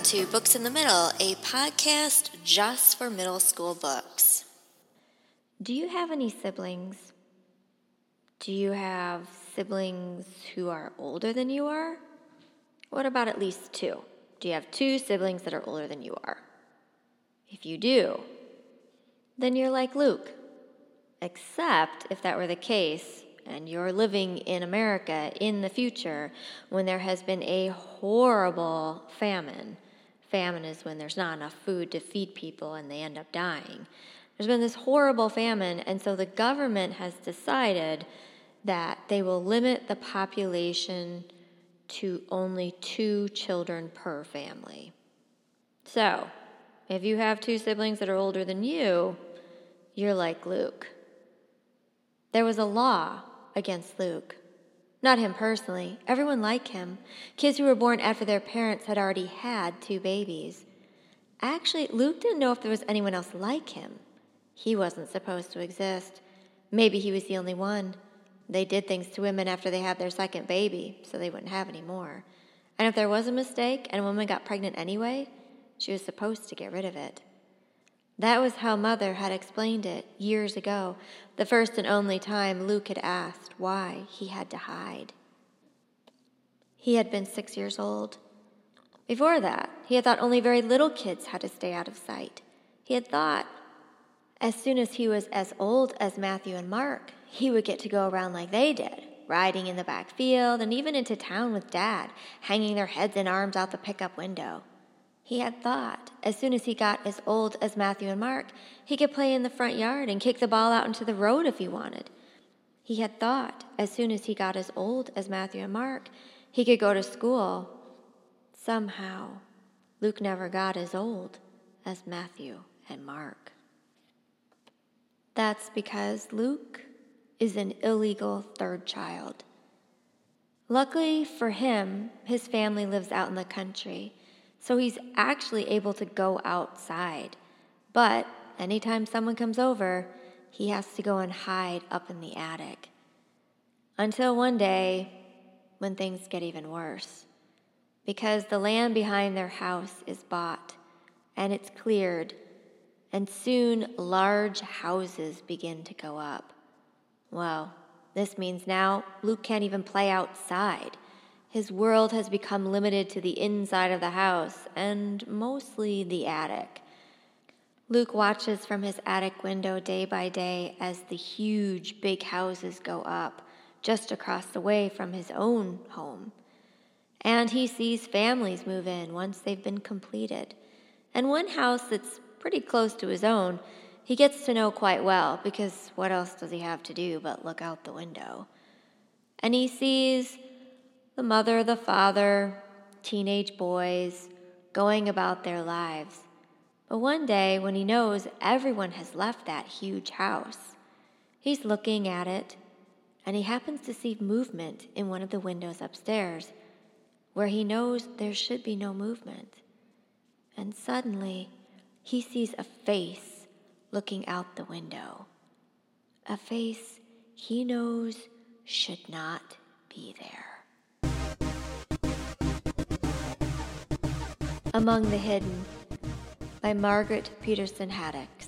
Welcome to Books in the Middle, a podcast just for middle school books. Do you have any siblings? Do you have siblings who are older than you are? What about at least two? Do you have two siblings that are older than you are? If you do, then you're like Luke. Except if that were the case, and you're living in America in the future when there has been a horrible famine. Famine is when there's not enough food to feed people and they end up dying. There's been this horrible famine, and so the government has decided that they will limit the population to only two children per family. So, if you have two siblings that are older than you, you're like Luke. There was a law against Luke. Not him personally, everyone like him. Kids who were born after their parents had already had two babies. Actually, Luke didn't know if there was anyone else like him. He wasn't supposed to exist. Maybe he was the only one. They did things to women after they had their second baby, so they wouldn't have any more. And if there was a mistake and a woman got pregnant anyway, she was supposed to get rid of it. That was how Mother had explained it years ago, the first and only time Luke had asked why he had to hide. He had been six years old. Before that, he had thought only very little kids had to stay out of sight. He had thought as soon as he was as old as Matthew and Mark, he would get to go around like they did, riding in the back field and even into town with Dad, hanging their heads and arms out the pickup window. He had thought, as soon as he got as old as Matthew and Mark, he could play in the front yard and kick the ball out into the road if he wanted. He had thought, as soon as he got as old as Matthew and Mark, he could go to school. Somehow, Luke never got as old as Matthew and Mark. That's because Luke is an illegal third child. Luckily for him, his family lives out in the country so he's actually able to go outside. But anytime someone comes over, he has to go and hide up in the attic. Until one day, when things get even worse. Because the land behind their house is bought and it's cleared, and soon large houses begin to go up. Well, this means now Luke can't even play outside his world has become limited to the inside of the house and mostly the attic. Luke watches from his attic window day by day as the huge big houses go up just across the way from his own home. And he sees families move in once they've been completed. And one house that's pretty close to his own, he gets to know quite well because what else does he have to do but look out the window? And he sees the mother, the father, teenage boys going about their lives. But one day, when he knows everyone has left that huge house, he's looking at it and he happens to see movement in one of the windows upstairs where he knows there should be no movement. And suddenly, he sees a face looking out the window. A face he knows should not be there. Among the Hidden by Margaret Peterson Haddix.